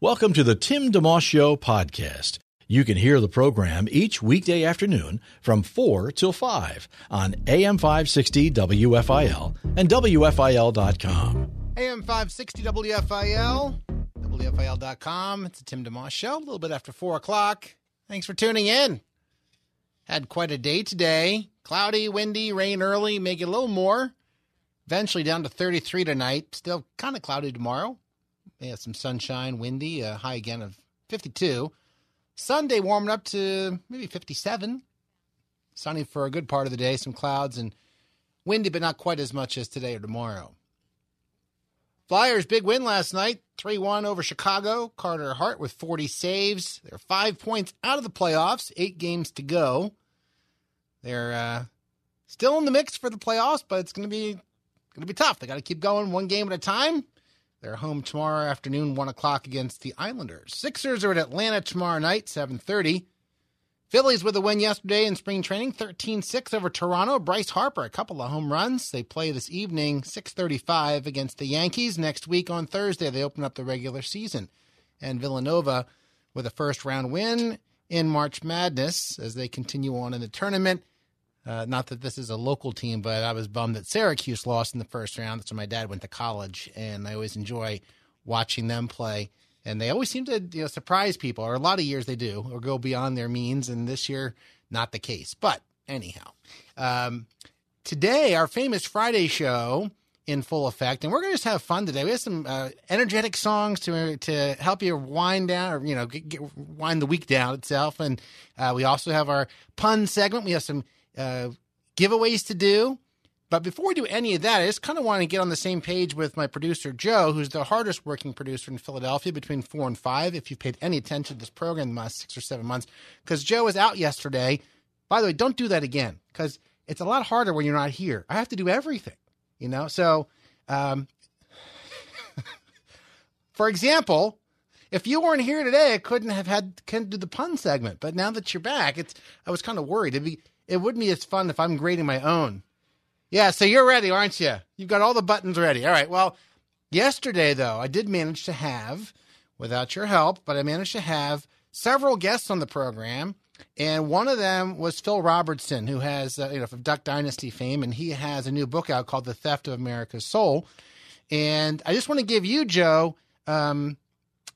Welcome to the Tim DeMoss Show podcast. You can hear the program each weekday afternoon from 4 till 5 on AM 560 WFIL and WFIL.com. AM 560 WFIL, WFIL.com. It's a Tim DeMoss Show, a little bit after 4 o'clock. Thanks for tuning in. Had quite a day today. Cloudy, windy, rain early, maybe a little more. Eventually down to 33 tonight. Still kind of cloudy tomorrow. Yeah, some sunshine, windy, a high again of 52. Sunday warming up to maybe 57. Sunny for a good part of the day, some clouds and windy, but not quite as much as today or tomorrow. Flyers big win last night, 3-1 over Chicago. Carter Hart with 40 saves. They're 5 points out of the playoffs, 8 games to go. They're uh, still in the mix for the playoffs, but it's going to be going to be tough. They got to keep going one game at a time. They're home tomorrow afternoon, one o'clock against the Islanders. Sixers are at Atlanta tomorrow night, seven thirty. Phillies with a win yesterday in spring training, 13-6 over Toronto. Bryce Harper, a couple of home runs. They play this evening, 6:35 against the Yankees. Next week on Thursday, they open up the regular season. And Villanova with a first round win in March Madness as they continue on in the tournament. Uh, not that this is a local team, but I was bummed that Syracuse lost in the first round. That's when my dad went to college, and I always enjoy watching them play. And they always seem to you know surprise people, or a lot of years they do, or go beyond their means. And this year, not the case. But anyhow, um, today our famous Friday show in full effect, and we're going to just have fun today. We have some uh, energetic songs to to help you wind down, or you know, get, get, wind the week down itself. And uh, we also have our pun segment. We have some uh, giveaways to do. But before we do any of that, I just kind of want to get on the same page with my producer, Joe, who's the hardest working producer in Philadelphia between four and five, if you've paid any attention to this program in the last six or seven months. Because Joe was out yesterday. By the way, don't do that again because it's a lot harder when you're not here. I have to do everything, you know? So, um, for example, if you weren't here today, I couldn't have had couldn't do the pun segment. But now that you're back, it's I was kind of worried. It'd be it wouldn't be as fun if I'm grading my own. Yeah, so you're ready, aren't you? You've got all the buttons ready. All right. Well, yesterday, though, I did manage to have, without your help, but I managed to have several guests on the program. And one of them was Phil Robertson, who has, uh, you know, from Duck Dynasty fame, and he has a new book out called The Theft of America's Soul. And I just want to give you, Joe, um,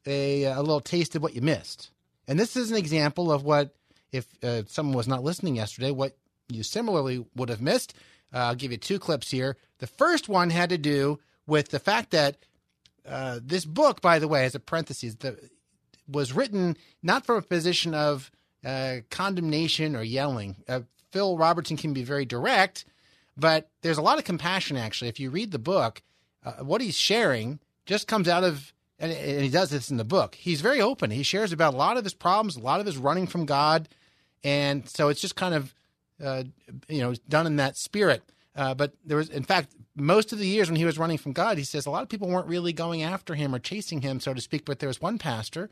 a, a little taste of what you missed. And this is an example of what if uh, someone was not listening yesterday, what you similarly would have missed. Uh, I'll give you two clips here. The first one had to do with the fact that uh, this book, by the way, as a parenthesis, the, was written not from a position of uh, condemnation or yelling. Uh, Phil Robertson can be very direct, but there's a lot of compassion actually. If you read the book, uh, what he's sharing just comes out of and, he does this in the book. He's very open. He shares about a lot of his problems, a lot of his running from God, and so it's just kind of uh, you know done in that spirit. Uh, but there was, in fact, most of the years when he was running from God, he says a lot of people weren't really going after him or chasing him, so to speak. But there was one pastor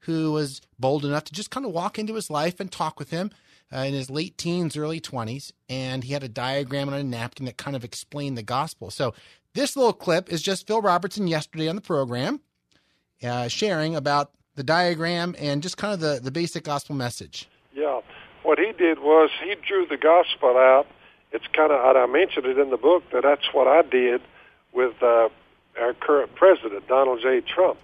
who was bold enough to just kind of walk into his life and talk with him uh, in his late teens, early 20s. And he had a diagram on a napkin that kind of explained the gospel. So this little clip is just Phil Robertson yesterday on the program uh, sharing about the diagram and just kind of the, the basic gospel message. Yeah what he did was he drew the gospel out. It's kind of, I mentioned it in the book that that's what I did with uh, our current president, Donald J. Trump.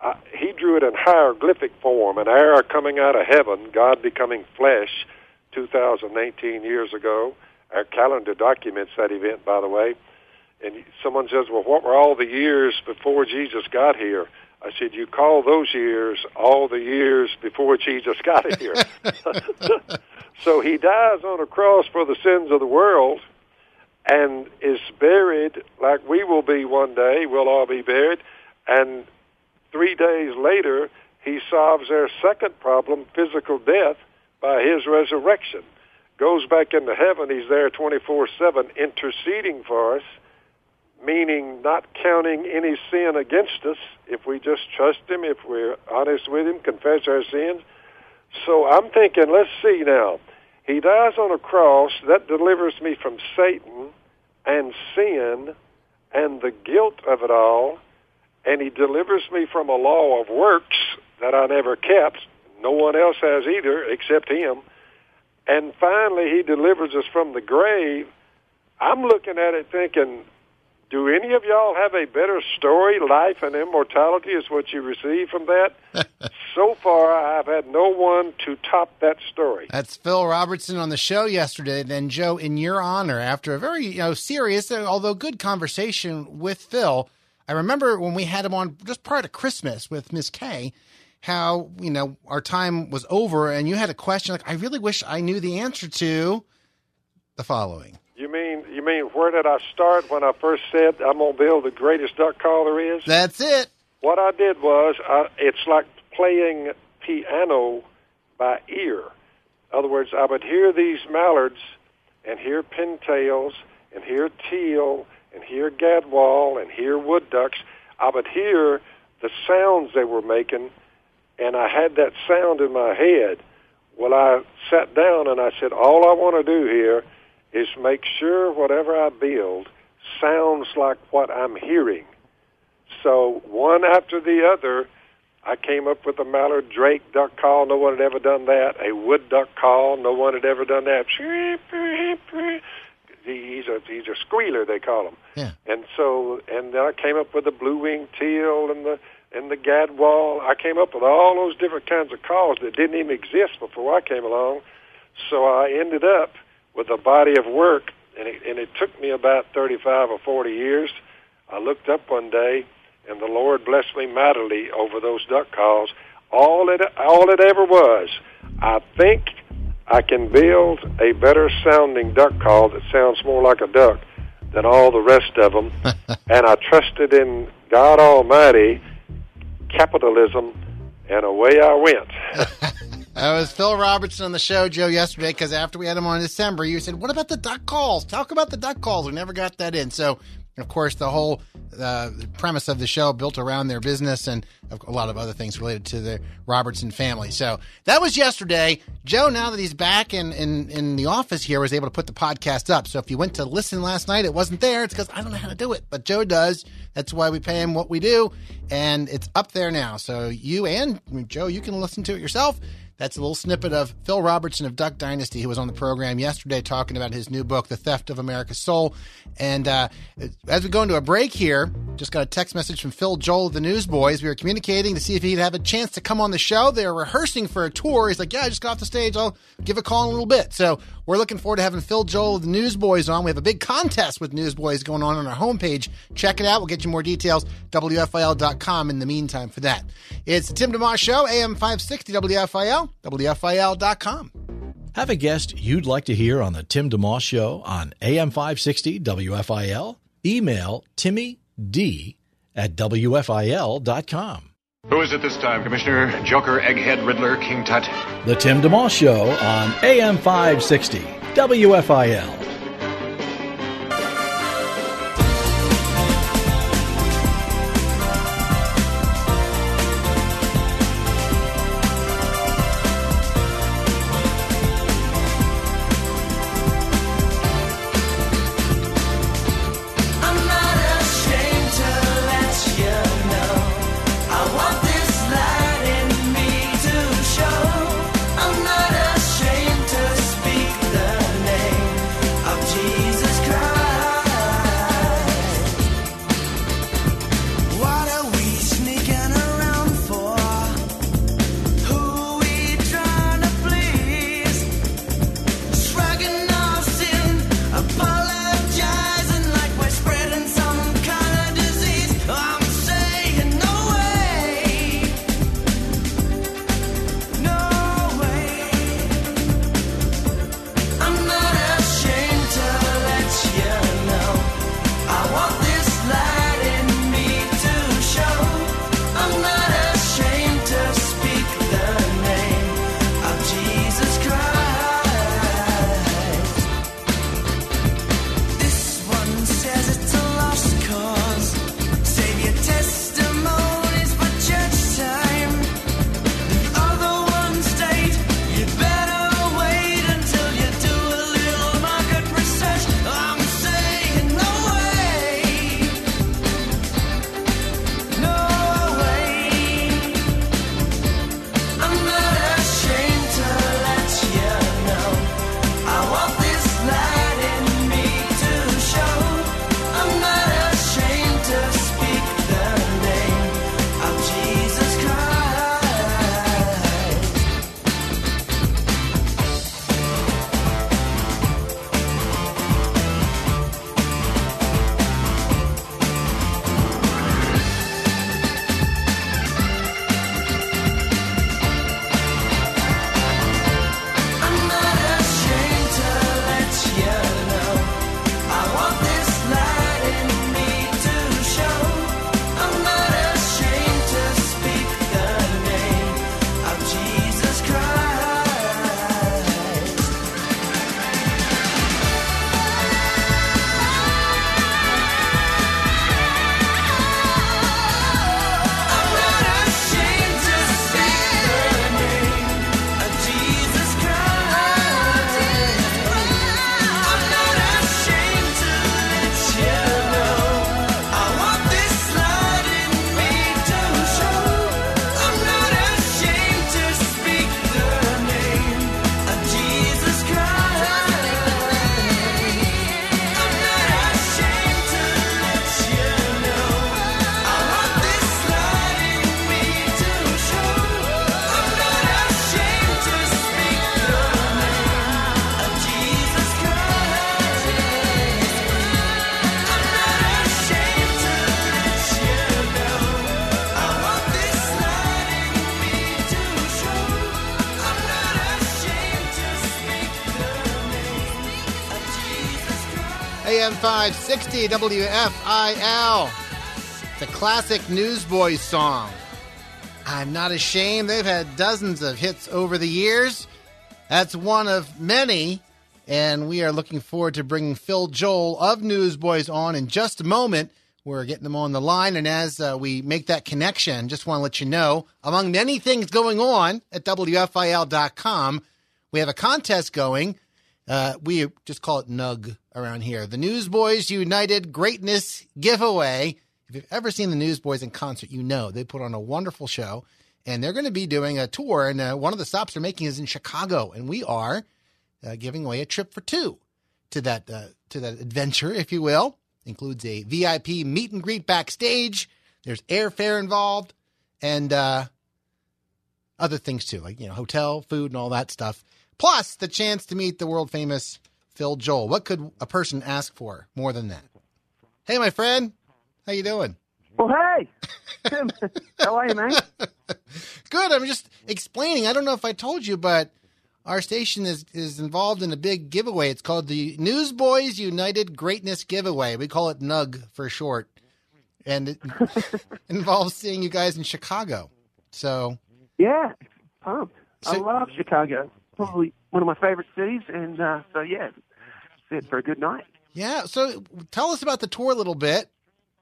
Uh, he drew it in hieroglyphic form, an era coming out of heaven, God becoming flesh, 2018 years ago. Our calendar documents that event, by the way. And someone says, well, what were all the years before Jesus got here? I said, you call those years all the years before Jesus got here. so he dies on a cross for the sins of the world and is buried like we will be one day. We'll all be buried. And three days later, he solves our second problem, physical death, by his resurrection. Goes back into heaven. He's there 24-7 interceding for us meaning not counting any sin against us if we just trust Him, if we're honest with Him, confess our sins. So I'm thinking, let's see now. He dies on a cross. That delivers me from Satan and sin and the guilt of it all. and he delivers me from a law of works that I never kept. No one else has either except him. And finally, he delivers us from the grave. I'm looking at it thinking, do any of y'all have a better story? Life and immortality is what you receive from that. so far, I've had no one to top that story. That's Phil Robertson on the show yesterday. Then, Joe, in your honor, after a very you know serious, although good conversation with Phil, I remember when we had him on just prior to Christmas with Miss Kay, how you know our time was over, and you had a question like, "I really wish I knew the answer to the following." You mean mean where did I start when I first said I'm gonna build the greatest duck call there is? That's it. What I did was I, it's like playing piano by ear. In other words, I would hear these mallards and hear pintails and hear teal and hear gadwall and hear wood ducks. I would hear the sounds they were making, and I had that sound in my head. Well, I sat down and I said, all I want to do here is make sure whatever I build sounds like what I'm hearing. So one after the other, I came up with a mallard drake duck call. No one had ever done that. A wood duck call. No one had ever done that. He's a he's a squealer they call him. Yeah. And so and then I came up with the blue winged teal and the and the gadwall. I came up with all those different kinds of calls that didn't even exist before I came along. So I ended up with a body of work, and it, and it took me about 35 or 40 years. I looked up one day, and the Lord blessed me mightily over those duck calls. All it all it ever was, I think I can build a better sounding duck call that sounds more like a duck than all the rest of them, and I trusted in God Almighty, capitalism, and away I went. That was Phil Robertson on the show, Joe, yesterday, because after we had him on in December, you said, What about the duck calls? Talk about the duck calls. We never got that in. So, of course, the whole uh, premise of the show built around their business and a lot of other things related to the Robertson family. So that was yesterday. Joe, now that he's back in, in, in the office here, was able to put the podcast up. So if you went to listen last night, it wasn't there. It's because I don't know how to do it, but Joe does. That's why we pay him what we do. And it's up there now. So you and Joe, you can listen to it yourself. That's a little snippet of Phil Robertson of Duck Dynasty, who was on the program yesterday talking about his new book, The Theft of America's Soul. And uh, as we go into a break here, just got a text message from Phil Joel of the Newsboys. We were communicating to see if he'd have a chance to come on the show. They're rehearsing for a tour. He's like, Yeah, I just got off the stage. I'll give a call in a little bit. So we're looking forward to having Phil Joel of the Newsboys on. We have a big contest with Newsboys going on on our homepage. Check it out. We'll get you more details. WFIL.com in the meantime for that. It's the Tim DeMoss Show, AM 560 WFIL, WFIL.com. Have a guest you'd like to hear on the Tim DeMoss Show on AM 560 WFIL? Email Timmy D at WFIL.com. Who is it this time, Commissioner? Joker, Egghead, Riddler, King Tut? The Tim DeMoss Show on AM 560 WFIL. 2560 WFIL. The classic Newsboys song. I'm not ashamed. They've had dozens of hits over the years. That's one of many. And we are looking forward to bringing Phil Joel of Newsboys on in just a moment. We're getting them on the line. And as uh, we make that connection, just want to let you know among many things going on at WFIL.com, we have a contest going. Uh, we just call it NUG around here. The Newsboys United Greatness Giveaway. If you've ever seen the Newsboys in concert, you know they put on a wonderful show. And they're going to be doing a tour. And uh, one of the stops they're making is in Chicago. And we are uh, giving away a trip for two to that uh, to that adventure, if you will. Includes a VIP meet and greet backstage. There's airfare involved, and uh, other things too, like you know, hotel, food, and all that stuff. Plus, the chance to meet the world famous Phil Joel. What could a person ask for more than that? Hey, my friend, how you doing? Well, hey, Tim, how are you, mate? Good. I'm just explaining. I don't know if I told you, but our station is is involved in a big giveaway. It's called the Newsboys United Greatness Giveaway. We call it NUG for short, and it involves seeing you guys in Chicago. So Yeah, pumped. I love Chicago. Probably one of my favorite cities, and uh, so yeah, it for a good night. yeah. So tell us about the tour a little bit.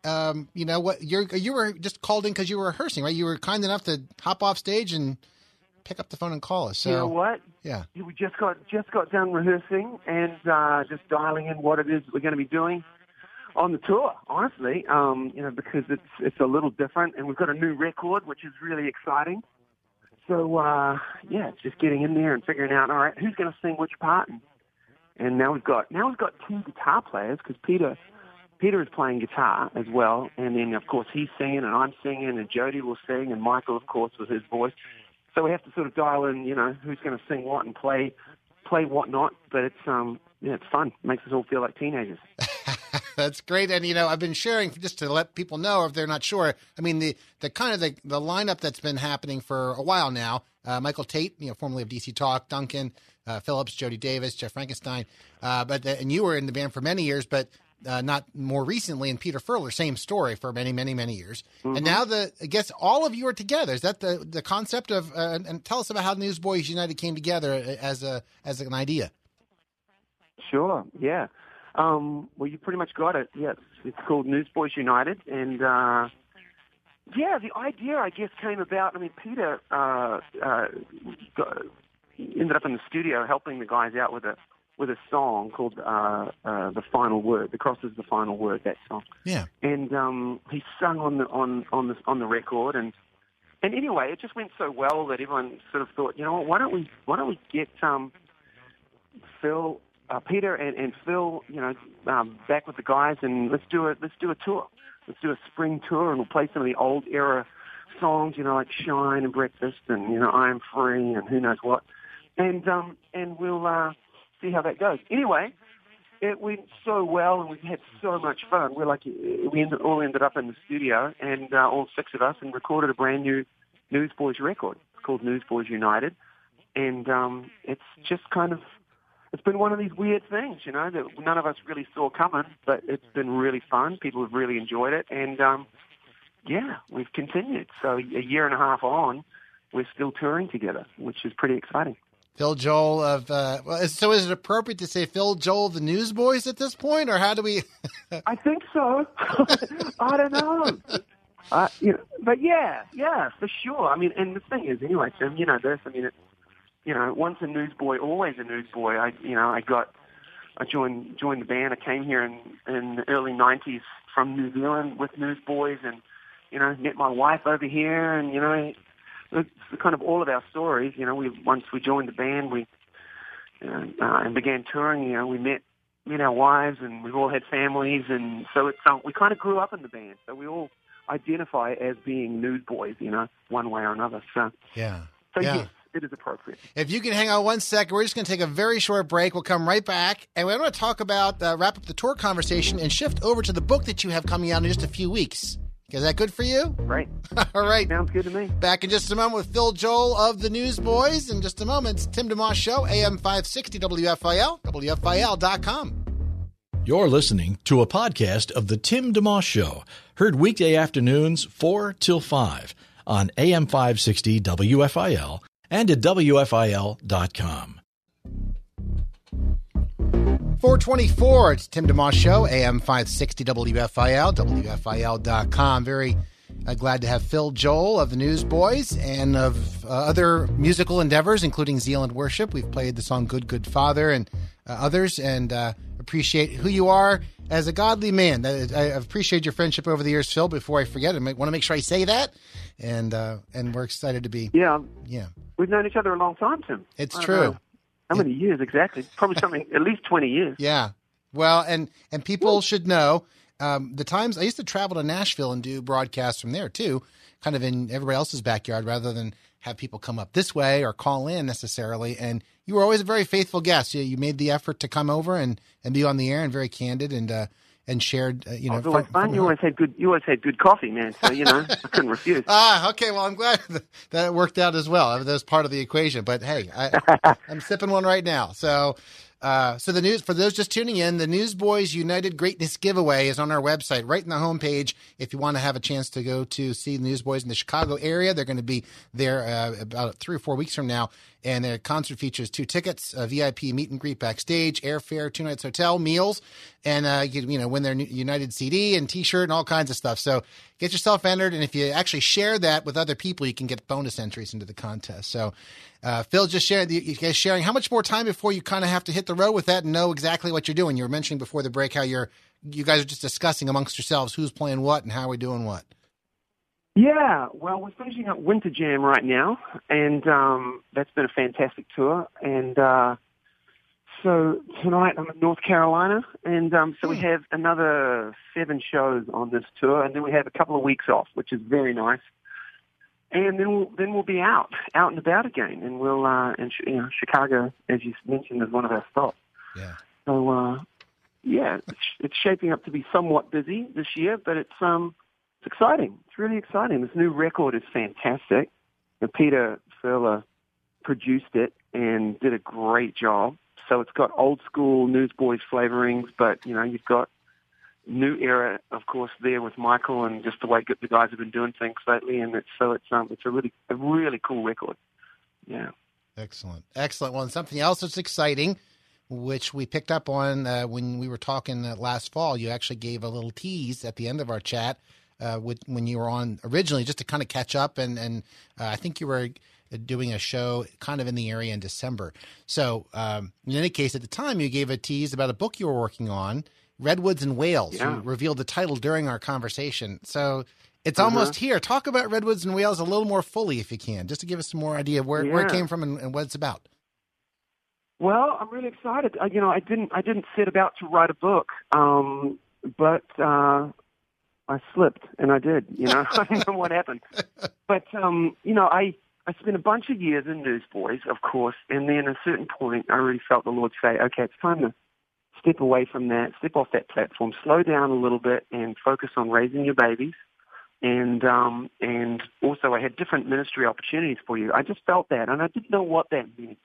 Um, you know what you're you were just called in because you were rehearsing, right? You were kind enough to hop off stage and pick up the phone and call us. So you know what? yeah, We just got just got done rehearsing and uh, just dialing in what it is we're going to be doing on the tour. Honestly, um, you know, because it's it's a little different, and we've got a new record, which is really exciting. So uh, yeah, it's just getting in there and figuring out all right who's going to sing which part, and, and now we've got now we've got two guitar players because Peter Peter is playing guitar as well, and then of course he's singing and I'm singing and Jody will sing and Michael of course with his voice. So we have to sort of dial in, you know, who's going to sing what and play play what not. But it's um yeah, it's fun. makes us all feel like teenagers. That's great, and you know I've been sharing just to let people know if they're not sure. I mean the the kind of the, the lineup that's been happening for a while now. Uh, Michael Tate, you know, formerly of DC Talk, Duncan uh, Phillips, Jody Davis, Jeff Frankenstein, uh, but the, and you were in the band for many years, but uh, not more recently. And Peter Furler, same story for many, many, many years. And now the I guess all of you are together. Is that the the concept of? Uh, and tell us about how Newsboys United came together as a as an idea. Sure, yeah. Um, well, you pretty much got it. It's, it's called Newsboys United, and uh, yeah, the idea I guess came about. I mean, Peter uh, uh, got, ended up in the studio helping the guys out with a with a song called uh, uh, "The Final Word." The cross is the final word. That song. Yeah. and um, he sung on the on on the on the record, and and anyway, it just went so well that everyone sort of thought, you know what, why don't we why don't we get um, Phil, uh, Peter, and, and Phil, you know, um, back with the guys, and let's do a let's do a tour, let's do a spring tour, and we'll play some of the old era songs, you know, like Shine and Breakfast, and you know, I'm Free, and who knows what, and um, and we'll uh, see how that goes. Anyway it went so well and we had so much fun. We're like, we ended, all ended up in the studio and uh, all six of us and recorded a brand new Newsboys record. It's called Newsboys United. And um, it's just kind of, it's been one of these weird things, you know, that none of us really saw coming, but it's been really fun. People have really enjoyed it. And um, yeah, we've continued. So a year and a half on, we're still touring together, which is pretty exciting. Phil Joel of uh, well, so is it appropriate to say Phil Joel the Newsboys at this point, or how do we? I think so. I don't know. Uh, you know, but yeah, yeah, for sure. I mean, and the thing is, anyway, Tim, you know this. I mean, it, you know, once a newsboy, always a newsboy. I, you know, I got, I joined joined the band. I came here in in the early '90s from New Zealand with Newsboys, and you know, met my wife over here, and you know, it's kind of all of our stories. You know, we once we joined the band, we you know, uh, and began touring. You know, we met met our wives, and we've all had families, and so it's um, we kind of grew up in the band. So we all identify as being newsboys, you know, one way or another. So, Yeah. so Yeah. yes, it is appropriate. If you can hang on one second, we're just going to take a very short break. We'll come right back, and we're going to talk about uh, wrap up the tour conversation and shift over to the book that you have coming out in just a few weeks. Is that good for you? Right? All right. Sounds good to me. Back in just a moment with Phil Joel of the Newsboys. In just a moment, it's Tim DeMoss Show, AM 560 WFIL, WFIL.com. You're listening to a podcast of The Tim DeMoss Show, heard weekday afternoons 4 till 5 on AM 560 WFIL and at WFIL.com. 424, it's Tim DeMoss Show, AM 560 WFIL, WFIL.com. Very uh, glad to have Phil Joel of the Newsboys and of uh, other musical endeavors, including Zealand Worship. We've played the song Good, Good Father and uh, others, and uh, appreciate who you are as a godly man. I appreciate your friendship over the years, Phil. Before I forget, I want to make sure I say that. And uh, and we're excited to be, Yeah, yeah. we've known each other a long time, Tim. It's true. know How many years exactly? Probably something at least twenty years. Yeah. Well, and and people should know um, the times I used to travel to Nashville and do broadcasts from there too, kind of in everybody else's backyard rather than have people come up this way or call in necessarily. And you were always a very faithful guest. You, you made the effort to come over and, and be on the air and very candid and uh, and shared. Uh, you know, It was from- fun. from You always had good. You always had good coffee, man. So you know, I couldn't refuse. Ah, okay. Well, I'm glad that it worked out as well. That was part of the equation. But hey, I, I'm sipping one right now. So, uh, so the news for those just tuning in, the Newsboys United Greatness Giveaway is on our website, right in the homepage. If you want to have a chance to go to see the Newsboys in the Chicago area, they're going to be there uh, about three or four weeks from now. And the concert features two tickets, a VIP meet and greet backstage, airfare, two nights hotel, meals, and uh, you, you know win their United CD and T-shirt and all kinds of stuff. So get yourself entered, and if you actually share that with other people, you can get bonus entries into the contest. So uh, Phil just shared, you guys sharing how much more time before you kind of have to hit the road with that and know exactly what you're doing. You were mentioning before the break how you're you guys are just discussing amongst yourselves who's playing what and how we're doing what. Yeah, well, we're finishing up Winter Jam right now, and um, that's been a fantastic tour. And uh, so tonight I'm in North Carolina, and um, so we have another seven shows on this tour, and then we have a couple of weeks off, which is very nice. And then we'll then we'll be out, out and about again, and we'll uh, and you know Chicago, as you mentioned, is one of our stops. Yeah. So uh, yeah, it's, it's shaping up to be somewhat busy this year, but it's um it's exciting. It's really exciting. This new record is fantastic. And Peter Furler produced it and did a great job. So it's got old school Newsboys flavorings, but you know you've got new era, of course, there with Michael and just the way the guys have been doing things lately. And it's so it's um it's a really a really cool record. Yeah. Excellent. Excellent. Well, and something else that's exciting, which we picked up on uh, when we were talking uh, last fall, you actually gave a little tease at the end of our chat uh, with, when you were on originally, just to kind of catch up. And, and uh, I think you were doing a show kind of in the area in December. So, um, in any case, at the time, you gave a tease about a book you were working on, Redwoods and Whales. Yeah. You revealed the title during our conversation. So, it's almost here. Talk about Redwoods and Whales a little more fully, if you can, just to give us some more idea of where, where it came from and, and what it's about. Well, I'm really excited. Uh, you know, I didn't I didn't set about to write a book, um, but uh, I slipped and I did. You know, I don't know what happened. But um, you know, I I spent a bunch of years in Newsboys, of course, and then at a certain point, I really felt the Lord say, "Okay, it's time to step away from that, step off that platform, slow down a little bit, and focus on raising your babies." And um, and also, I had different ministry opportunities for you. I just felt that, and I didn't know what that meant.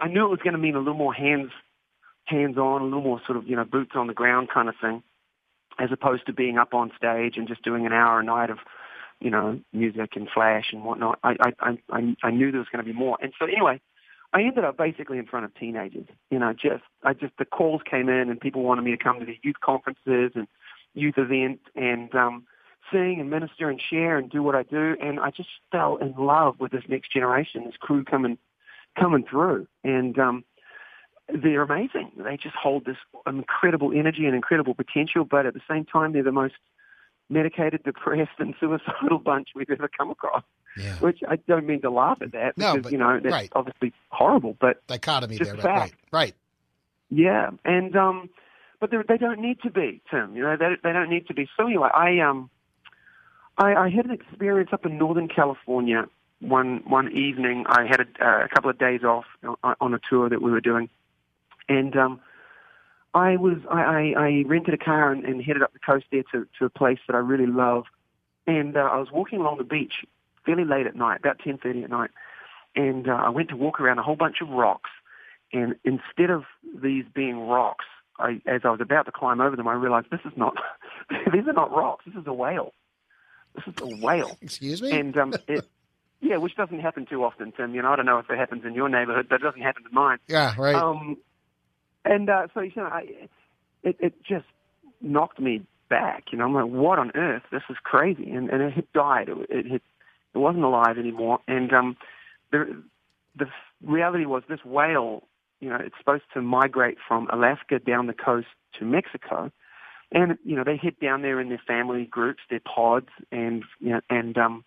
I knew it was going to mean a little more hands hands on, a little more sort of you know boots on the ground kind of thing, as opposed to being up on stage and just doing an hour a night of you know music and flash and whatnot. I I I I, knew there was going to be more, and so anyway. I ended up basically in front of teenagers. You know, just I just the calls came in and people wanted me to come to the youth conferences and youth events and um sing and minister and share and do what I do and I just fell in love with this next generation, this crew coming coming through. And um, they're amazing. They just hold this incredible energy and incredible potential, but at the same time, they're the most medicated, depressed, and suicidal bunch we've ever come across. Yeah. Which I don't mean to laugh at that No, because but- you know that's right. obviously horrible, but Dichotomy Just there, a right? Right. yeah, and um, but they they don't need to be, Tim. You know, they they don't need to be. So anyway, I um, I, I had an experience up in Northern California one one evening. I had a, uh, a couple of days off on, on a tour that we were doing, and um, I was I, I, I rented a car and, and headed up the coast there to to a place that I really love, and uh, I was walking along the beach fairly late at night, about ten thirty at night, and uh, I went to walk around a whole bunch of rocks, and instead of these being rocks, I, as I was about to climb over them, I realized this is not, these are not rocks. This is a whale. This is a whale. Excuse me? And um, it, yeah, which doesn't happen too often, Tim. You know, I don't know if it happens in your neighborhood, but it doesn't happen in mine. yeah, right. Um, and uh, so you know, I, it it just knocked me back. You know, I'm like, what on earth? This is crazy. And and it had died. It it, had, it wasn't alive anymore. And um, the the reality was this whale. You know, it's supposed to migrate from Alaska down the coast to Mexico, and you know they head down there in their family groups, their pods, and you know, and um,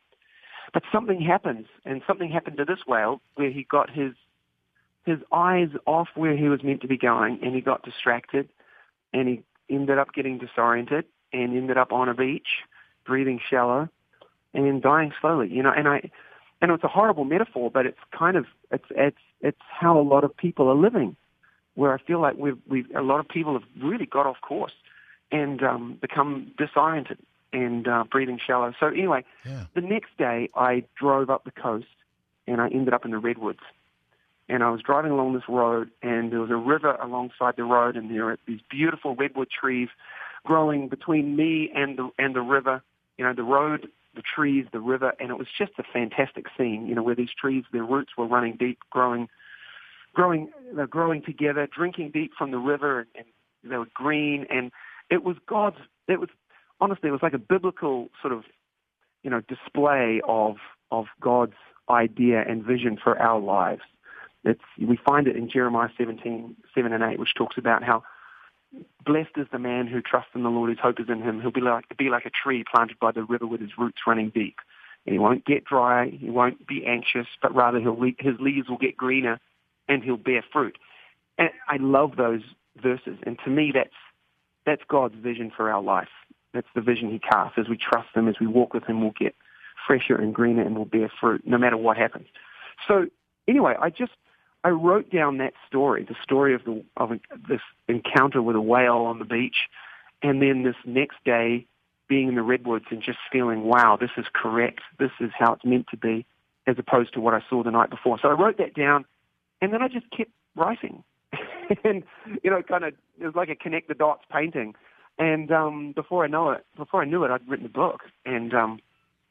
but something happens, and something happened to this whale where he got his his eyes off where he was meant to be going, and he got distracted, and he ended up getting disoriented, and ended up on a beach, breathing shallow, and dying slowly. You know, and I, and it's a horrible metaphor, but it's kind of it's it's it's how a lot of people are living, where I feel like we've we've a lot of people have really got off course, and um, become disoriented and uh, breathing shallow. So anyway, yeah. the next day I drove up the coast, and I ended up in the redwoods and I was driving along this road, and there was a river alongside the road, and there were these beautiful redwood trees growing between me and the and the river. You know, the road, the trees, the river, and it was just a fantastic scene. You know, where these trees, their roots were running deep, growing, growing, they're growing together, drinking deep from the river, and, and they were green, and it was God's. It was honestly, it was like a biblical sort of, you know, display of of God's idea and vision for our lives. It's, we find it in Jeremiah 17, 7 and 8, which talks about how blessed is the man who trusts in the Lord, whose hope is in him. He'll be like, be like a tree planted by the river with his roots running deep. And he won't get dry, he won't be anxious, but rather he'll, his leaves will get greener and he'll bear fruit. And I love those verses. And to me, that's, that's God's vision for our life. That's the vision he casts. As we trust him, as we walk with him, we'll get fresher and greener and we'll bear fruit no matter what happens. So anyway, I just, I wrote down that story, the story of the of this encounter with a whale on the beach, and then this next day being in the redwoods and just feeling, wow, this is correct. This is how it's meant to be, as opposed to what I saw the night before. So I wrote that down, and then I just kept writing, and you know, kind of it was like a connect the dots painting. And um, before I know it, before I knew it, I'd written a book, and um,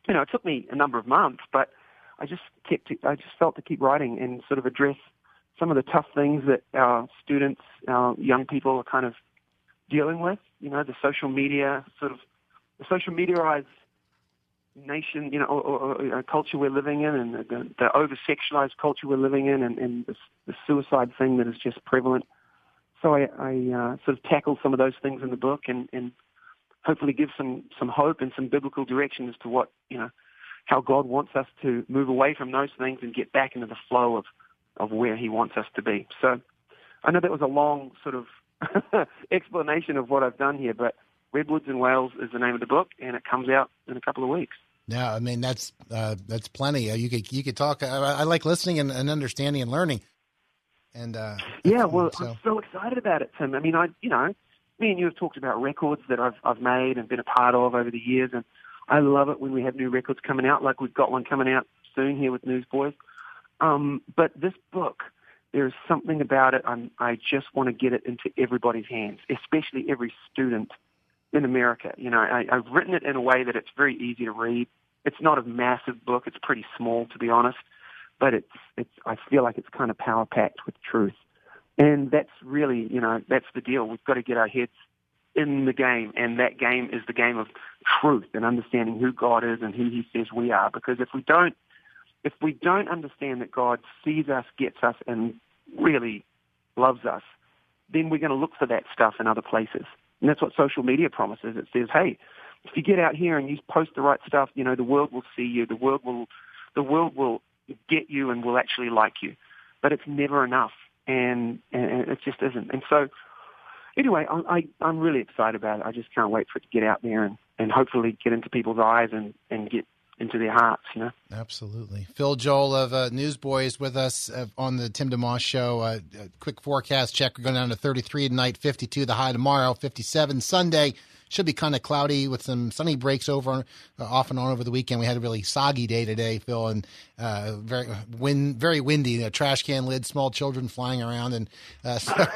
you know, it took me a number of months, but I just kept, I just felt to keep writing and sort of address some of the tough things that our students, our young people are kind of dealing with. You know, the social media sort of, the social mediaized nation, you know, or, or, or culture we're living in, and the, the over sexualized culture we're living in, and, and the, the suicide thing that is just prevalent. So I, I uh, sort of tackle some of those things in the book, and, and hopefully give some some hope and some biblical direction as to what you know how God wants us to move away from those things and get back into the flow of of where He wants us to be. So I know that was a long sort of explanation of what I've done here, but Redwoods in Whales is the name of the book, and it comes out in a couple of weeks. Yeah, I mean that's uh, that's plenty. Uh, you could you could talk. I, I like listening and, and understanding and learning. And uh, Yeah, well, so- I'm so excited about it, Tim. I mean, I, you know, me and you have talked about records that I've I've made and been a part of over the years, and I love it when we have new records coming out, like we've got one coming out soon here with Newsboys. Um, but this book, there's something about it. I'm, I just want to get it into everybody's hands, especially every student in America. You know, I, I've written it in a way that it's very easy to read. It's not a massive book. It's pretty small, to be honest, but it's it's. I feel like it's kind of power packed with truth, and that's really, you know, that's the deal. We've got to get our heads in the game, and that game is the game of truth and understanding who God is and who He says we are. Because if we don't, if we don't understand that God sees us, gets us, and really loves us, then we're going to look for that stuff in other places. And that's what social media promises. It says, hey, if you get out here and you post the right stuff, you know, the world will see you. The world will, the world will get you and will actually like you. But it's never enough, and, and it just isn't. And so, anyway, I, I, I'm really excited about it. I just can't wait for it to get out there and, and hopefully get into people's eyes and, and get into their hearts. You know. Absolutely. Phil Joel of uh, Newsboys with us uh, on the Tim DeMoss Show. Uh, a quick forecast check. We're going down to 33 tonight, 52 the high tomorrow, 57 Sunday. Should be kind of cloudy with some sunny breaks over uh, off and on over the weekend. We had a really soggy day today, Phil, and uh, very wind, very windy. A trash can lid, small children flying around, and uh, so,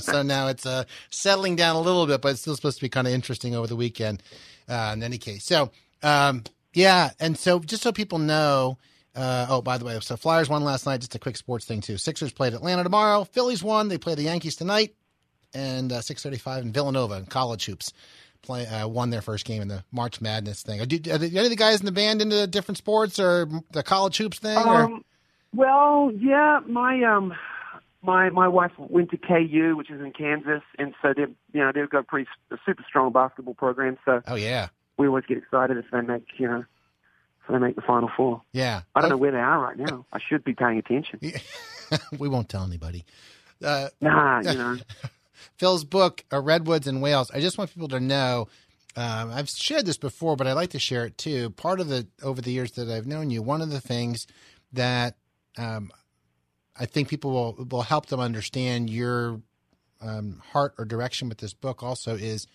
so now it's uh, settling down a little bit, but it's still supposed to be kind of interesting over the weekend. Uh, in any case, so um, yeah, and so just so people know. Uh, oh, by the way, so Flyers won last night. Just a quick sports thing too. Sixers played Atlanta tomorrow. Phillies won. They play the Yankees tonight, and uh, six thirty-five in Villanova in college hoops. Play uh, won their first game in the March Madness thing. Are, do, are any of the guys in the band into different sports or the college hoops thing? Um, well, yeah, my um, my my wife went to KU, which is in Kansas, and so they you know they've got a pretty a super strong basketball program. So Oh yeah, we always get excited if they make you know if they make the final four. yeah. I don't know where they are right now. I should be paying attention. we won't tell anybody. Uh, Nah, you know. Phil's book, Redwoods and Whales. I just want people to know. Um, I've shared this before, but I like to share it too. Part of the over the years that I've known you, one of the things that um, I think people will will help them understand your um, heart or direction with this book also is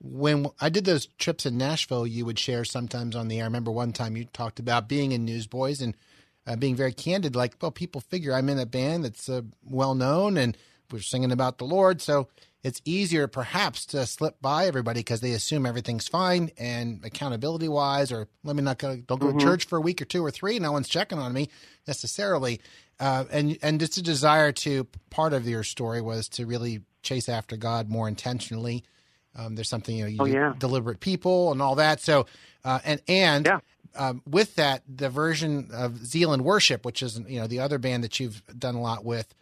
when I did those trips in Nashville, you would share sometimes on the air. I remember one time you talked about being in Newsboys and uh, being very candid, like, well, people figure I'm in a band that's uh, well known and we're singing about the Lord. So it's easier perhaps to slip by everybody because they assume everything's fine and accountability wise, or let me not go, don't go to church for a week or two or three. No one's checking on me necessarily. Uh, and, and just a desire to, part of your story was to really chase after God more intentionally. Um, there's something, you know, you Oh, yeah. deliberate people and all that. So, uh, and, and, Yeah. um, with that, the version of Zealand Worship, which is you know the other band that you've done a lot with,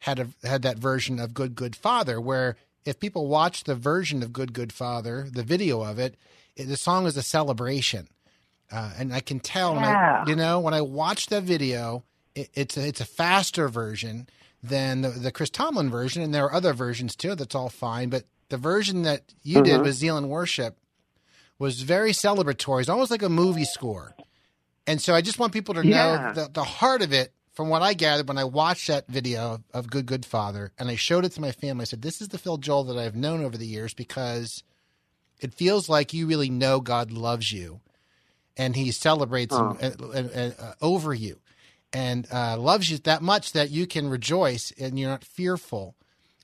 had a, had that version of Good Good Father, where if people watch the version of Good Good Father, the video of it, it the song is a celebration, uh, and I can tell, when I, you know, when I watch the video, it, it's a, it's a faster version than the, the Chris Tomlin version, and there are other versions too. That's all fine, but the version that you did with Zealand Worship was very celebratory. It's almost like a movie score. And so I just want people to know Yeah. the, the heart of it from what I gathered when I watched that video of, of Good Good Father and I showed it to my family. I said, This is the Phil Joel that I've known over the years because it feels like you really know God loves you and he celebrates Oh. and, and- and, uh, over you and uh, loves you that much that you can rejoice and you're not fearful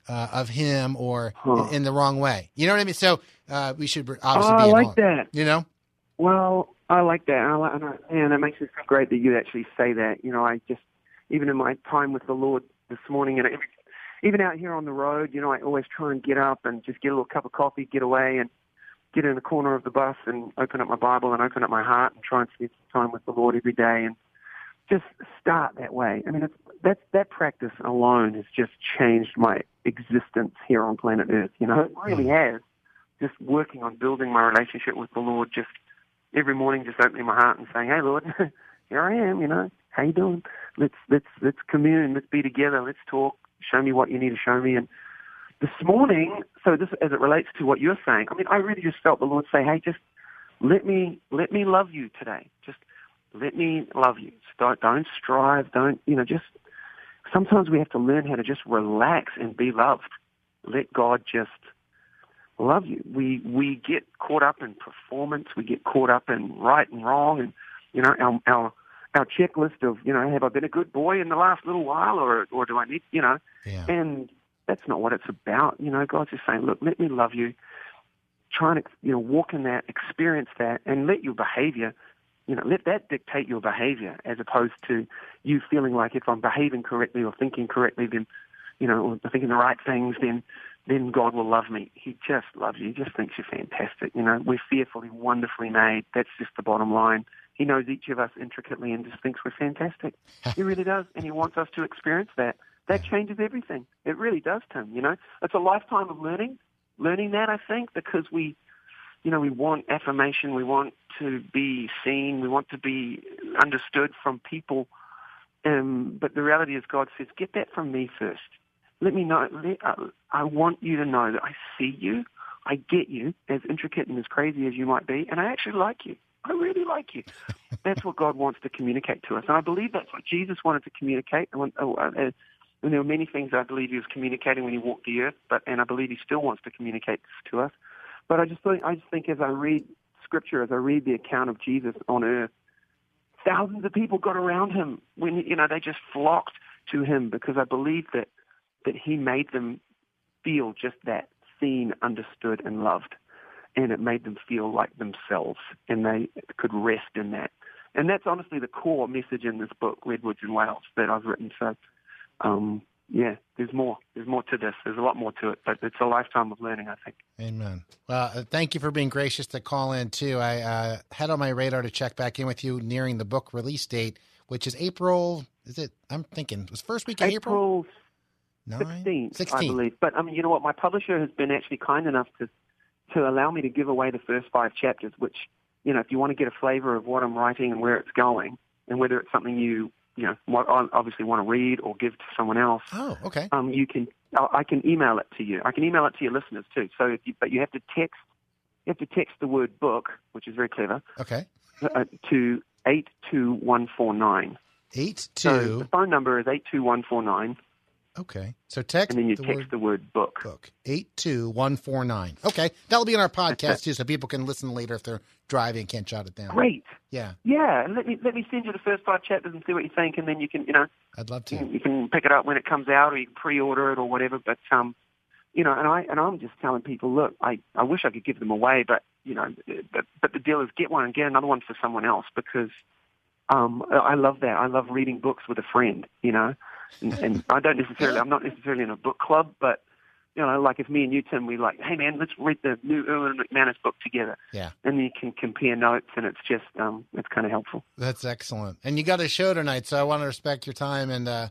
uh, of him or Huh. in, the wrong way. You know what I mean? So uh, we should obviously Oh, be I like awe. that. You know? Well, I like that. I like, and I- and that makes me feel great that you actually say that. You know, I just, even in my time with the Lord this morning, and even out here on the road, you know, I always try and get up and just get a little cup of coffee, get away, and get in the corner of the bus and open up my Bible and open up my heart and try and spend some time with the Lord every day and just start that way. I mean, it's, that that practice alone has just changed my existence here on planet Earth. You know, it hmm. really has. Just working on building my relationship with the Lord, just every morning, just opening my heart and saying, "Hey, Lord, here I am. You know, how you doing? Let's let's let's commune. Let's be together. Let's talk. Show me what you need to show me." And this morning, so this as it relates to what you're saying, I mean, I really just felt the Lord say, "Hey, just let me let me love you today. Just let me love you. Don't don't strive. Don't you know? Just sometimes we have to learn how to just relax and be loved. Let God just love you. We we get caught up in performance. We get caught up in right and wrong, and you know our our our checklist of you know have I been a good boy in the last little while, or or do I need you know? Yeah. And that's not what it's about. You know, God's just saying, look, let me love you. Try and you know walk in that, experience that, and let your behavior. You know, let that dictate your behavior as opposed to you feeling like if I'm behaving correctly or thinking correctly, then, you know, or thinking the right things, then then God will love me. He just loves you. He just thinks you're fantastic. You know, we're fearfully, wonderfully made. That's just the bottom line. He knows each of us intricately and just thinks we're fantastic. he really does, and he wants us to experience that. That changes everything. It really does, Tim. You know, it's a lifetime of learning, learning that I think, because we, you know, we want affirmation, we want to be seen, we want to be understood from people. Um, but the reality is, God says, get that from me first. Let me know. Let, uh, I want you to know that I see you. I get you, as intricate and as crazy as you might be, and I actually like you. I really like you. That's what God wants to communicate to us. And I believe that's what Jesus wanted to communicate. And, when- oh, uh, uh, and there were many things I believe he was communicating when he walked the earth, but and I believe he still wants to communicate this to us. But I just think I just think as I read scripture, as I read the account of Jesus on earth, thousands of people got around him when you know they just flocked to him because I believe that that he made them feel just that seen, understood, and loved, and it made them feel like themselves, and they could rest in that. And that's honestly the core message in this book, Redwoods and Whales, that I've written. So, um, yeah, there's more. There's more to this. There's a lot more to it, but it's a lifetime of learning, I think. Amen. Well, uh, thank you for being gracious to call in too. I uh, had on my radar to check back in with you nearing the book release date, which is April. Is it? I'm thinking it was first week in April. April Nine? 16th, I believe. But I mean, you know what? My publisher has been actually kind enough to to allow me to give away the first five chapters. Which, you know, if you want to get a flavor of what I'm writing and where it's going, and whether it's something you you know want, obviously want to read or give to someone else, Oh, okay. um, you can I I can email it to you. I can email it to your listeners too. So, if you, but you have to text you have to text the word book, which is very clever, Okay. uh, to eight two one four nine. Eight two. So the phone number is eight two one four nine, Okay. So text and then you the text word the word book. book eight two one four nine. Okay, that'll be in our podcast too, so people can listen later if they're driving and can't jot it down. Great. Yeah, Yeah, and let me let me send you the first five chapters and see what you think, and then you can you know I'd love you, to. you can pick it up when it comes out, or you can pre-order it or whatever. But um, you know, and I and I'm just telling people, look, I I wish I could give them away, but you know, but but the deal is get one and get another one for someone else because um, I love that. I love reading books with a friend, you know, and, and I don't necessarily I'm not necessarily in a book club, but you know, like if me and you, Tim, we like, hey man, let's read the new Erwin McManus book together, Yeah, and you can compare notes, and it's just um, it's kind of helpful. that's excellent. And you got a show tonight, so I want to respect your time and. uh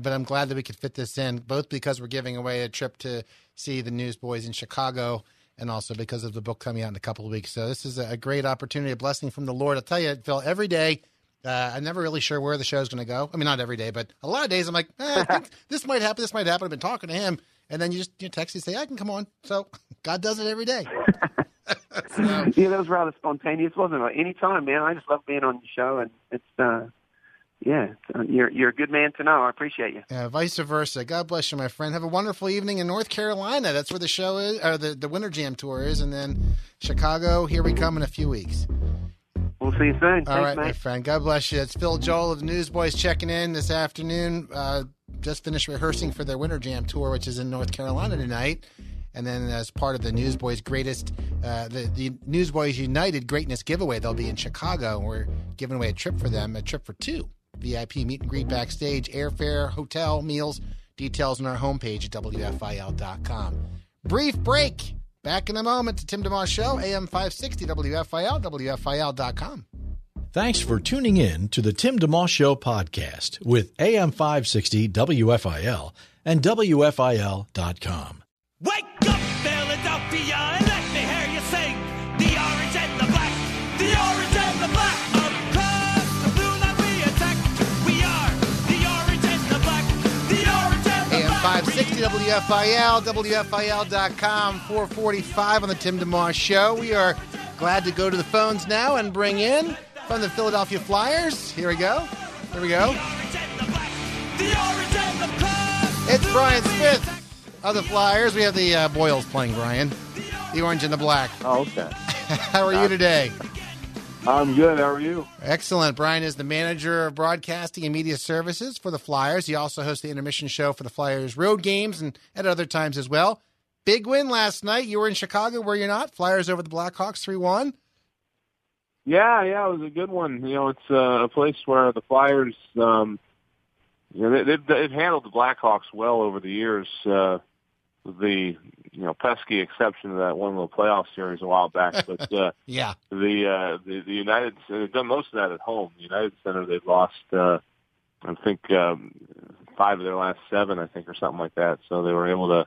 but I'm glad that we could fit this in, both because we're giving away a trip to see the Newsboys in Chicago, and also because of the book coming out in a couple of weeks. So this is a great opportunity, a blessing from the Lord. I'll tell you, Phil, every day uh, I'm never really sure where the show's going to go. I mean, not every day, but a lot of days I'm like, eh, this might happen, this might happen. I've been talking to him, and then you just you text, you say, I can come on. So God does it every day. so, yeah, that was rather spontaneous, wasn't it? Any time, man. I just love being on your show, and it's uh, yeah, uh, you're you're a good man to know. I appreciate you. Yeah, vice versa. God bless you, my friend. Have a wonderful evening in North Carolina. That's where the show is, or the, the Winter Jam tour is, and then Chicago. Here we come in a few weeks. We'll see you soon. All Thanks, right, my friend. God bless you. It's Phil Joel of the Newsboys checking in this afternoon. Uh, just finished rehearsing for their Winter Jam tour, which is in North Carolina tonight. And then, as part of the Newsboys' greatest, uh, the, the Newsboys United Greatness giveaway, they'll be in Chicago. And we're giving away a trip for them, a trip for two VIP meet and greet backstage, airfare, hotel, meals. Details on our homepage at WFIL.com. Brief break. Back in a moment to Tim DeMoss Show, AM 560 WFIL, WFIL.com. Thanks for tuning in to the Tim DeMoss Show podcast with AM 560 WFIL and WFIL.com. Wake up, Philadelphia, WFIL, WFIL.com, 445 on the Tim DeMoss Show. We are glad to go to the phones now and bring in from the Philadelphia Flyers. Here we go. Here we go. The orange and the black, the orange and the black. It's Brian Smith of the Flyers. We have the uh, Boyles playing, Brian. The orange and the black. Oh, okay. How are you today? I'm good. How are you? Excellent. Brian is the manager of broadcasting and media services for the Flyers. He also hosts the intermission show for the Flyers road games and at other times as well. Big win last night. You were in Chicago, were you not? Flyers over the Blackhawks 3 1. Yeah, yeah, it was a good one. You know, it's uh, a place where the Flyers, um, you know, they, they've, they've handled the Blackhawks well over the years. Uh, the you know pesky exception of that one little playoff series a while back, but uh, Yeah. the uh, the the United they've done most of that at home. The United Center they've lost, uh, I think um, five of their last seven, I think, or something like that. So they were able to.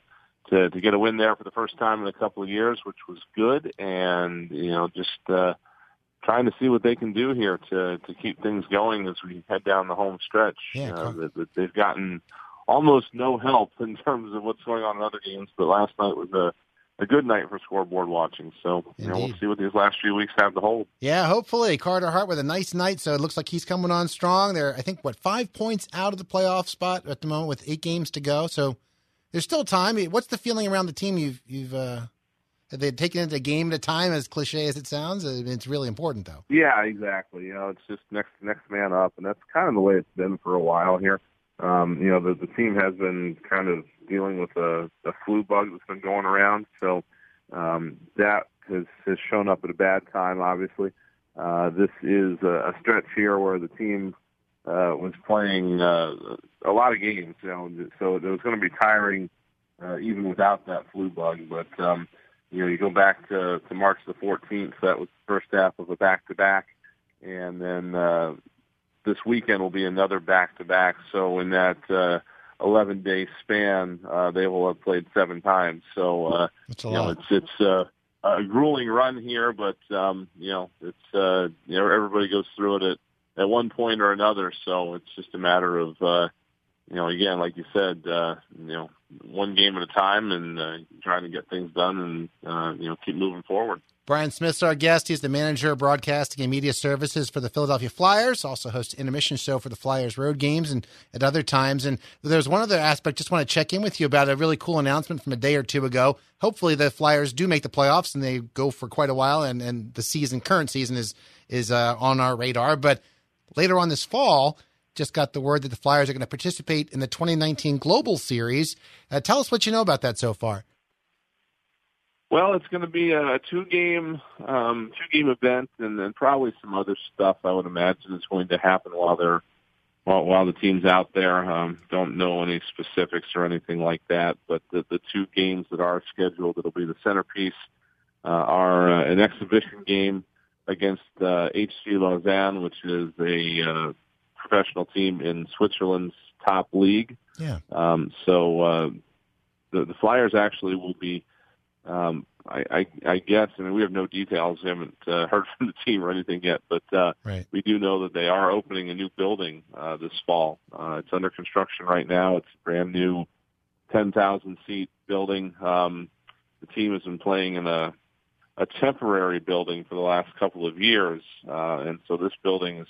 To, to get a win there for the first time in a couple of years, which was good, and you know just uh, trying to see what they can do here to to keep things going as we head down the home stretch. Yeah, uh, Con- that- that they've gotten almost no help in terms of what's going on in other games, but last night was a a good night for scoreboard watching. So you know, we'll see what these last few weeks have to hold. Yeah, hopefully Carter Hart with a nice night. So it looks like he's coming on strong. They're, I think, what five points out of the playoff spot at the moment with eight games to go. So there's still time. What's the feeling around the team? You've you've uh, have they taken it a game at a time? As cliche as it sounds, it's really important though. Yeah, exactly. You know, it's just next next man up, and that's kind of the way it's been for a while here. Um, you know, the the team has been kind of dealing with a, a flu bug that's been going around, so um, that has has shown up at a bad time. Obviously, uh, this is a, a stretch here where the team uh, was playing uh, a lot of games. You know, so it was going to be tiring uh, even without that flu bug, but. Um, you know, you go back to, to March the 14th. That was the first half of a back-to-back, and then uh, this weekend will be another back-to-back. So in that uh, 11-day span, uh, they will have played seven times. So uh, That's a you know, it's it's uh, a grueling run here, but um, you know, it's uh, you know everybody goes through it at at one point or another. So it's just a matter of uh, you know, again, like you said, uh, you know, one game at a time and uh, trying to get things done and uh, you know keep moving forward. Brian Smith's our guest. He's the manager of broadcasting and media services for the Philadelphia Flyers. Also hosts intermission show for the Flyers road games and at other times. And there's one other aspect. Just want to check in with you about a really cool announcement from a day or two ago. Hopefully, the Flyers do make the playoffs and they go for quite a while. And, and the season, current season, is is uh, on our radar. But later on this fall, just got the word that the Flyers are going to participate in the 2019 Global Series. Uh, tell us what you know about that so far. Well, it's going to be a two-game um, two-game event, and then probably some other stuff. I would imagine is going to happen while they're while, while the team's out there. Um, don't know any specifics or anything like that, but the, the two games that are scheduled, that'll be the centerpiece, uh, are uh, an exhibition game against uh, HC Lausanne, which is a uh, professional team in Switzerland's top league. Yeah. Um, so uh, the, the Flyers actually will be. Um, I, I, I guess. I mean, we have no details. We haven't uh, heard from the team or anything yet, but uh, Right. we do know that they are opening a new building uh, this fall. Uh, it's under construction right now. It's a brand new, ten thousand seat building. Um, the team has been playing in a a temporary building for the last couple of years, uh, and so this building is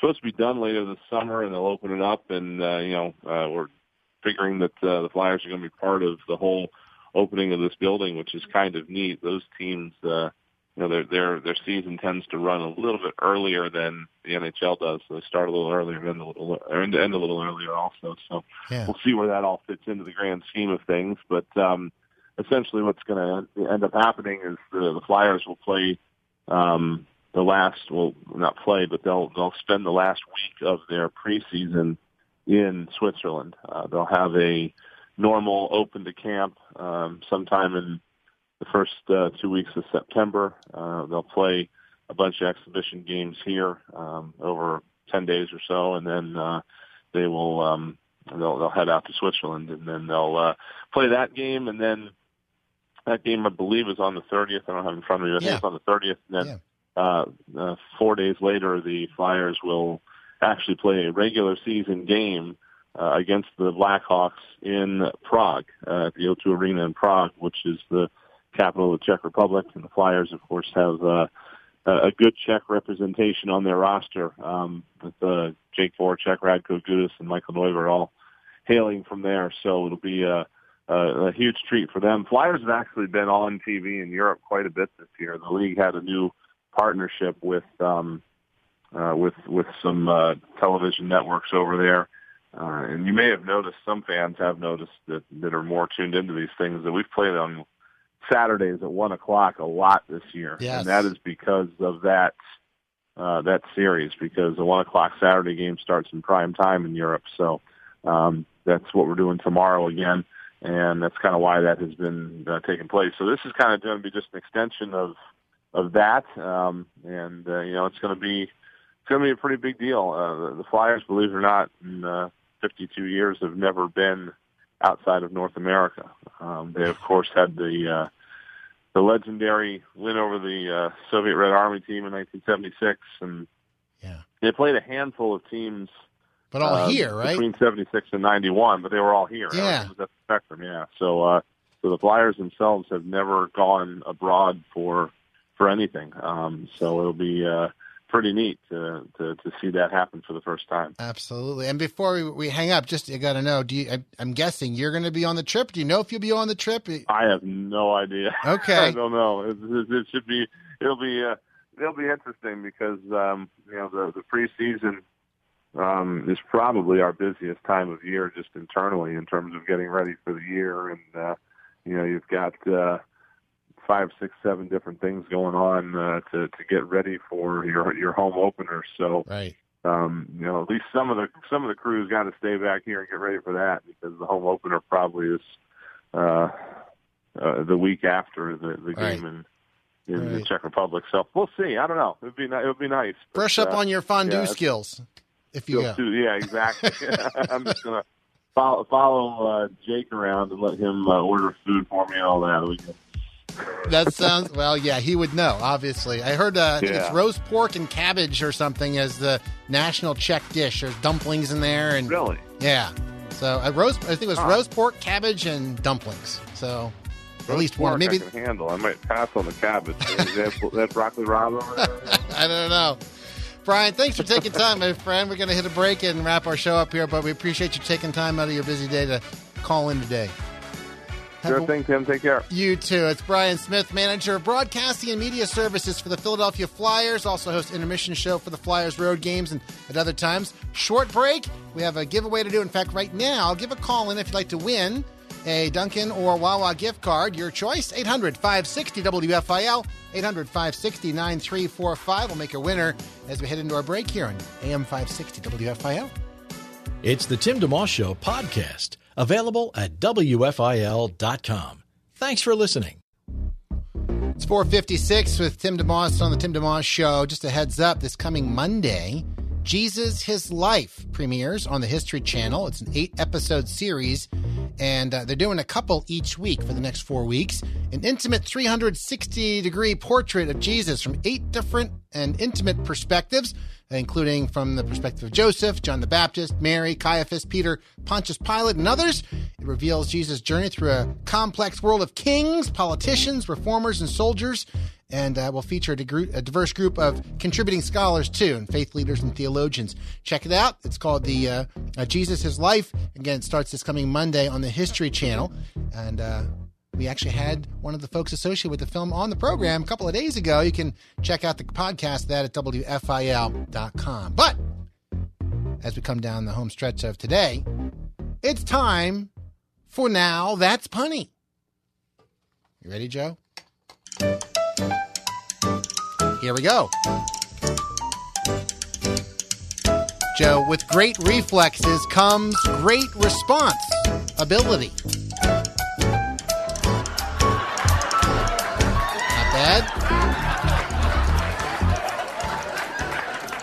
supposed to be done later this summer, and they'll open it up. And uh, you know, uh, we're figuring that uh, the Flyers are going to be part of the whole opening of this building, which is kind of neat. Those teams, uh, you know, their their their season tends to run a little bit earlier than the NHL does. So they start a little earlier and end a little or end, end a little earlier also. So Yeah. we'll see where that all fits into the grand scheme of things. But um, essentially, what's going to end up happening is the, the Flyers will play um, the last, well, not play, but they'll they'll spend the last week of their preseason in Switzerland. Uh, they'll have a normal open to camp um, sometime in the first uh, two weeks of September. Uh, they'll play a bunch of exhibition games here um, over ten days or so, and then uh, they will um, they'll they'll head out to Switzerland, and then they'll uh, play that game, and then that game I believe is on the 30th. I don't have it in front of me. I think Yeah. it's on the 30th, and then uh, uh, four days later, the Flyers will actually play a regular season game uh, against the Blackhawks in Prague, uh, at the O2 Arena in Prague, which is the capital of the Czech Republic. And the Flyers, of course, have uh, a good Czech representation on their roster um, with uh, Jake Voracek, Radko Gudas, and Michael Neuvirth all hailing from there. So it'll be a, a, a huge treat for them. Flyers have actually been on TV in Europe quite a bit this year. The league had a new partnership with um, uh, with with some uh, television networks over there. Uh, and you may have noticed, some fans have noticed that, that are more tuned into these things, that we've played on Saturdays at one o'clock a lot this year. Yes. And that is because of that, uh, that series, because the one o'clock Saturday game starts in prime time in Europe. So, um, that's what we're doing tomorrow again. And that's kind of why that has been uh, taking place. So this is kind of going to be just an extension of, of that. Um, and, uh, you know, it's going to be, it's going to be a pretty big deal. Uh, the, the Flyers, believe it or not, in uh, 52 years have never been outside of North America. Um, they, of course, had the uh, the legendary win over the uh, Soviet Red Army team in 1976, and Yeah. they played a handful of teams. But all uh, here, right? Between 76 and 91, but they were all here. Yeah. It was at the Spectrum, yeah. So, uh, So the Flyers themselves have never gone abroad for for anything. Um, so it'll be uh, pretty neat to, to to see that happen for the first time. Absolutely. And before we, we hang up, just you got to know. Do you? I, I'm guessing you're going to be on the trip. Do you know if you'll be on the trip? I have no idea. Okay. I don't know. It, it, it should be. It'll be. Uh, it'll be interesting because um, you know the the preseason um, is probably our busiest time of year just internally in terms of getting ready for the year, and uh, you know you've got uh, five, six, seven different things going on uh, to to get ready for your your home opener. So Right. um, you know, at least some of the some of the crews got to stay back here and get ready for that because the home opener probably is uh, uh, the week after the the Right. game in in the Czech Republic. So we'll see. I don't know. It'd be it would be nice. But, Brush up uh, on your fondue yeah, skills if you still go. too- yeah, exactly. I'm just gonna follow follow uh, Jake around and let him uh, order food for me and all that. We can That sounds well. Yeah, he would know. Obviously, I heard uh, think it's roast pork and cabbage or something as the national Czech dish. There's dumplings in there, and really. yeah. So I roast. I think it was Huh. roast pork, cabbage, and dumplings. So at least one. Maybe I can handle. I might pass on the cabbage. Is that, that broccoli rabe over there? I don't know. Brian, thanks for taking time, my friend. We're going to hit a break and wrap our show up here, but we appreciate you taking time out of your busy day to call in today. Have Sure a- thing, Tim. Take care. You too. It's Brian Smith, manager of broadcasting and media services for the Philadelphia Flyers. Also hosts intermission show for the Flyers road games and at other times. Short break. We have a giveaway to do. In fact, right now, give a call in if you'd like to win a Dunkin' or Wawa gift card. Your choice. 800 560 WFIL. 800 560 9345. We'll make a winner as we head into our break here on AM 560 WFIL. It's the Tim DeMoss Show podcast, available at WFIL.com. Thanks for listening. It's 456 with Tim DeMoss on the Tim DeMoss Show. Just a heads up, this coming Monday, Jesus His Life premieres on the History Channel. It's an eight episode series, and uh, they're doing a couple each week for the next four weeks. An intimate 360 degree portrait of Jesus from eight different and intimate perspectives, including from the perspective of Joseph, John the Baptist, Mary, Caiaphas, Peter, Pontius Pilate, and others. It reveals Jesus' journey through a complex world of kings, politicians, reformers, and soldiers and uh, will feature a, degru- a diverse group of contributing scholars too, and faith leaders and theologians. Check it out. It's called the uh, uh, Jesus His Life. Again, it starts this coming Monday on the History Channel, and uh, we actually had one of the folks associated with the film on the program a couple of days ago. You can check out the podcast that at wfil.com. But as we come down the home stretch of today, it's time for now. That's punny. You ready, Joe? Here we go. Joe, with great reflexes comes great response ability. Not bad.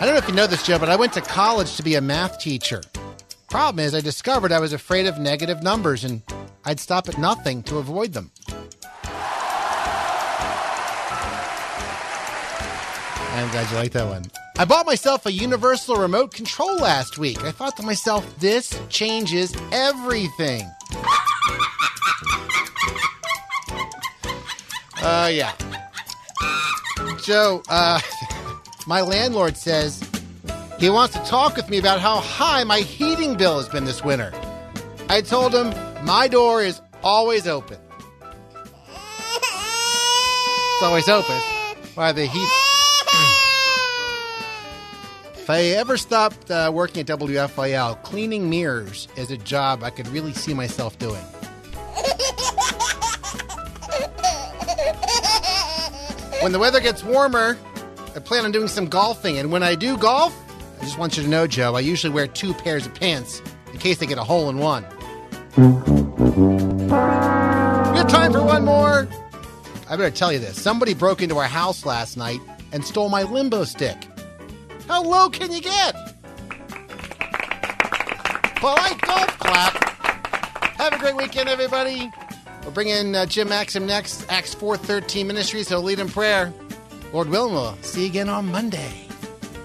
I don't know if you know this, Joe, but I went to college to be a math teacher. Problem is, I discovered I was afraid of negative numbers and I'd stop at nothing to avoid them. I'm glad you like that one. I bought myself a universal remote control last week. I thought to myself, this changes everything. Uh, yeah. Joe, uh, my landlord says he wants to talk with me about how high my heating bill has been this winter. I told him my door is always open. It's always open. Why the heat? If I ever stopped uh, working at WFIL, cleaning mirrors is a job I could really see myself doing. When the weather gets warmer, I plan on doing some golfing. And when I do golf, I just want you to know, Joe, I usually wear two pairs of pants in case I get a hole in one. We have time for one more. I better tell you this. Somebody broke into our house last night and stole my limbo stick. How low can you get? Polite golf clap. Have a great weekend, everybody. We'll bring in uh, Jim Maxim next, Acts 413 Ministries. He'll lead in prayer. Lord willing, we'll see you again on Monday.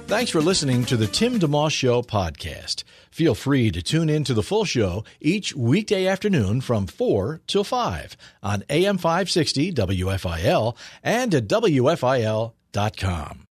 Thanks for listening to the Tim DeMoss Show podcast. Feel free to tune in to the full show each weekday afternoon from 4 till 5 on AM 560 WFIL and at WFIL.com.